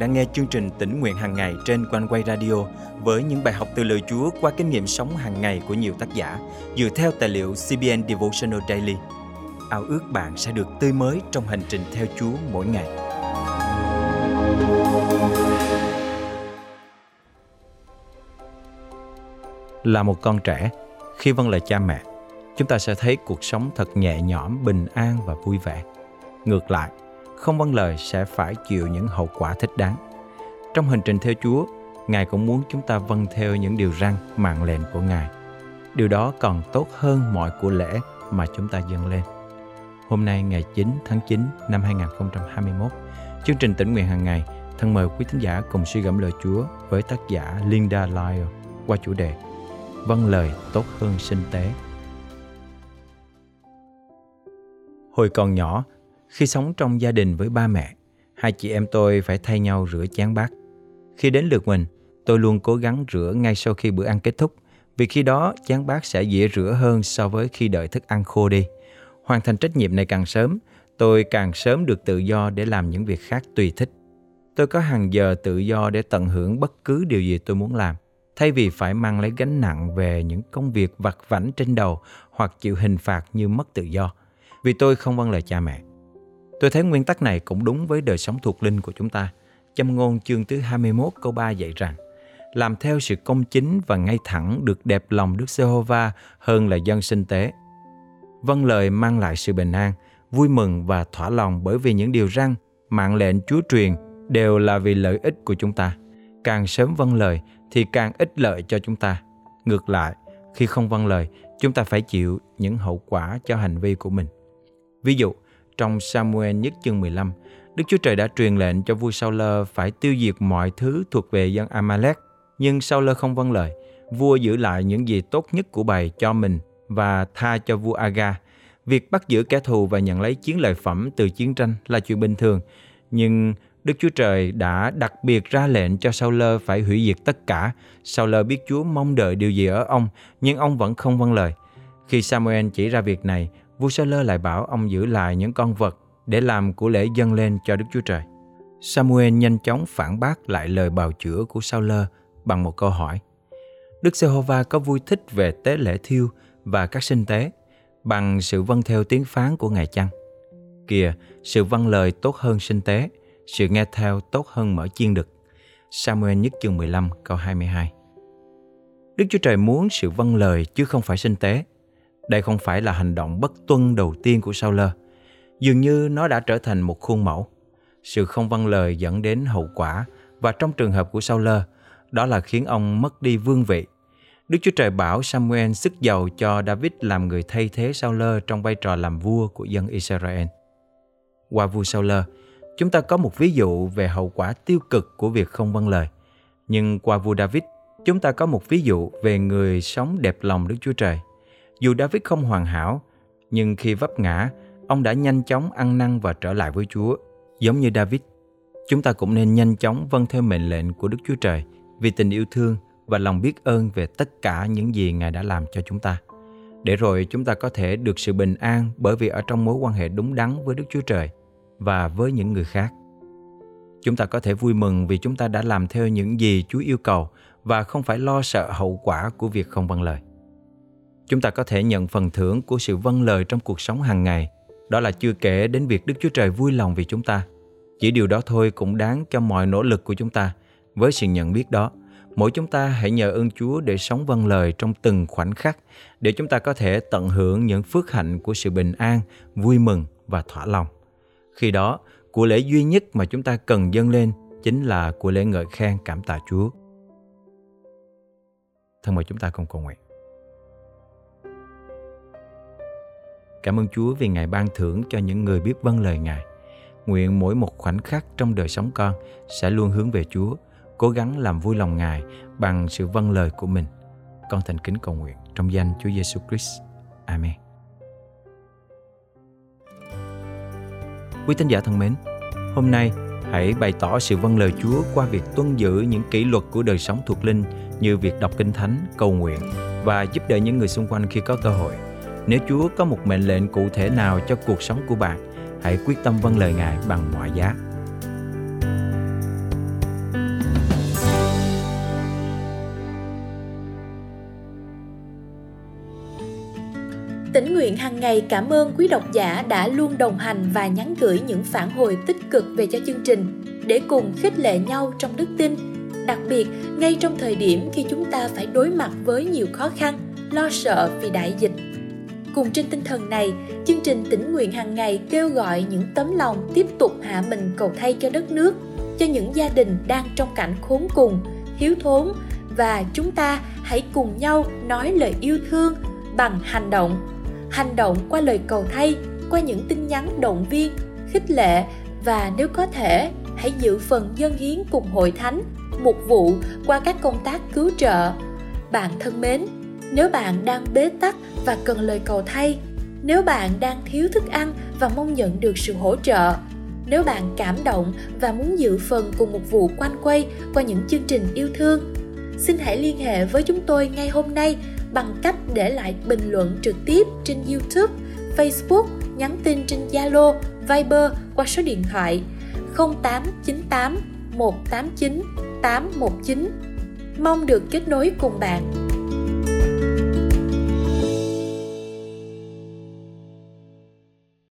đang nghe chương trình tỉnh nguyện hàng ngày trên quanh quay radio với những bài học từ lời Chúa qua kinh nghiệm sống hàng ngày của nhiều tác giả dựa theo tài liệu CBN Devotional Daily. Ao ước bạn sẽ được tươi mới trong hành trình theo Chúa mỗi ngày. Là một con trẻ, khi vâng lời cha mẹ, chúng ta sẽ thấy cuộc sống thật nhẹ nhõm, bình an và vui vẻ. Ngược lại, không vâng lời sẽ phải chịu những hậu quả thích đáng. Trong hành trình theo Chúa, Ngài cũng muốn chúng ta vâng theo những điều răn mạng lệnh của Ngài. Điều đó còn tốt hơn mọi của lễ mà chúng ta dâng lên. Hôm nay ngày 9 tháng 9 năm 2021, chương trình tỉnh nguyện hàng ngày thân mời quý thính giả cùng suy gẫm lời Chúa với tác giả Linda Lyle qua chủ đề Vâng lời tốt hơn sinh tế. Hồi còn nhỏ, khi sống trong gia đình với ba mẹ, hai chị em tôi phải thay nhau rửa chén bát. Khi đến lượt mình, tôi luôn cố gắng rửa ngay sau khi bữa ăn kết thúc, vì khi đó chén bát sẽ dễ rửa hơn so với khi đợi thức ăn khô đi. Hoàn thành trách nhiệm này càng sớm, tôi càng sớm được tự do để làm những việc khác tùy thích. Tôi có hàng giờ tự do để tận hưởng bất cứ điều gì tôi muốn làm, thay vì phải mang lấy gánh nặng về những công việc vặt vảnh trên đầu hoặc chịu hình phạt như mất tự do. Vì tôi không vâng lời cha mẹ. Tôi thấy nguyên tắc này cũng đúng với đời sống thuộc linh của chúng ta. Châm ngôn chương thứ 21 câu 3 dạy rằng làm theo sự công chính và ngay thẳng được đẹp lòng Đức Giê-hô-va hơn là dân sinh tế. Vâng lời mang lại sự bình an, vui mừng và thỏa lòng bởi vì những điều răn, mạng lệnh Chúa truyền đều là vì lợi ích của chúng ta. Càng sớm vâng lời thì càng ích lợi cho chúng ta. Ngược lại, khi không vâng lời, chúng ta phải chịu những hậu quả cho hành vi của mình. Ví dụ, trong Samuel nhất chương 15, Đức Chúa Trời đã truyền lệnh cho vua Saul phải tiêu diệt mọi thứ thuộc về dân Amalek, nhưng Saul không vâng lời. Vua giữ lại những gì tốt nhất của bầy cho mình và tha cho vua Aga. Việc bắt giữ kẻ thù và nhận lấy chiến lợi phẩm từ chiến tranh là chuyện bình thường, nhưng Đức Chúa Trời đã đặc biệt ra lệnh cho Saul phải hủy diệt tất cả. Saul biết Chúa mong đợi điều gì ở ông, nhưng ông vẫn không vâng lời. Khi Samuel chỉ ra việc này, vua Saul lại bảo ông giữ lại những con vật để làm của lễ dâng lên cho Đức Chúa Trời. Samuel nhanh chóng phản bác lại lời bào chữa của Saul bằng một câu hỏi. Đức Giê-hô-va có vui thích về tế lễ thiêu và các sinh tế bằng sự vâng theo tiếng phán của Ngài chăng? Kìa, sự vâng lời tốt hơn sinh tế, sự nghe theo tốt hơn mở chiên đực. Samuel nhất chương 15 câu 22 Đức Chúa Trời muốn sự vâng lời chứ không phải sinh tế. Đây không phải là hành động bất tuân đầu tiên của Sao Lơ. Dường như nó đã trở thành một khuôn mẫu. Sự không vâng lời dẫn đến hậu quả và trong trường hợp của Sao Lơ, đó là khiến ông mất đi vương vị. Đức Chúa Trời bảo Samuel sức giàu cho David làm người thay thế Sao Lơ trong vai trò làm vua của dân Israel. Qua vua Sao Lơ, chúng ta có một ví dụ về hậu quả tiêu cực của việc không vâng lời. Nhưng qua vua David, chúng ta có một ví dụ về người sống đẹp lòng Đức Chúa Trời. Dù David không hoàn hảo, nhưng khi vấp ngã, ông đã nhanh chóng ăn năn và trở lại với Chúa. Giống như David, chúng ta cũng nên nhanh chóng vâng theo mệnh lệnh của Đức Chúa Trời vì tình yêu thương và lòng biết ơn về tất cả những gì Ngài đã làm cho chúng ta. Để rồi chúng ta có thể được sự bình an bởi vì ở trong mối quan hệ đúng đắn với Đức Chúa Trời và với những người khác. Chúng ta có thể vui mừng vì chúng ta đã làm theo những gì Chúa yêu cầu và không phải lo sợ hậu quả của việc không vâng lời. Chúng ta có thể nhận phần thưởng của sự vâng lời trong cuộc sống hàng ngày. Đó là chưa kể đến việc Đức Chúa Trời vui lòng vì chúng ta. Chỉ điều đó thôi cũng đáng cho mọi nỗ lực của chúng ta. Với sự nhận biết đó, mỗi chúng ta hãy nhờ ơn Chúa để sống vâng lời trong từng khoảnh khắc để chúng ta có thể tận hưởng những phước hạnh của sự bình an, vui mừng và thỏa lòng. Khi đó, của lễ duy nhất mà chúng ta cần dâng lên chính là của lễ ngợi khen cảm tạ Chúa. Thân mời chúng ta cùng cầu nguyện. Cảm ơn Chúa vì Ngài ban thưởng cho những người biết vâng lời Ngài. Nguyện mỗi một khoảnh khắc trong đời sống con sẽ luôn hướng về Chúa, cố gắng làm vui lòng Ngài bằng sự vâng lời của mình. Con thành kính cầu nguyện trong danh Chúa Giêsu Christ. Amen. Quý tín giả thân mến, hôm nay hãy bày tỏ sự vâng lời Chúa qua việc tuân giữ những kỷ luật của đời sống thuộc linh như việc đọc kinh thánh, cầu nguyện và giúp đỡ những người xung quanh khi có cơ hội. Nếu Chúa có một mệnh lệnh cụ thể nào cho cuộc sống của bạn, hãy quyết tâm vâng lời Ngài bằng mọi giá. Tỉnh nguyện hàng ngày cảm ơn quý độc giả đã luôn đồng hành và nhắn gửi những phản hồi tích cực về cho chương trình để cùng khích lệ nhau trong đức tin. Đặc biệt, ngay trong thời điểm khi chúng ta phải đối mặt với nhiều khó khăn, lo sợ vì đại dịch Cùng trên tinh thần này, chương trình tỉnh nguyện hàng ngày kêu gọi những tấm lòng tiếp tục hạ mình cầu thay cho đất nước, cho những gia đình đang trong cảnh khốn cùng, thiếu thốn và chúng ta hãy cùng nhau nói lời yêu thương bằng hành động. Hành động qua lời cầu thay qua những tin nhắn động viên khích lệ và nếu có thể hãy giữ phần dân hiến cùng hội thánh mục vụ qua các công tác cứu trợ. Bạn thân mến nếu bạn đang bế tắc và cần lời cầu thay nếu bạn đang thiếu thức ăn và mong nhận được sự hỗ trợ nếu bạn cảm động và muốn dự phần cùng một vụ quanh quay qua những chương trình yêu thương xin hãy liên hệ với chúng tôi ngay hôm nay bằng cách để lại bình luận trực tiếp trên YouTube, Facebook, nhắn tin trên Zalo, Viber qua số điện thoại 0898 189 819. Mong được kết nối cùng bạn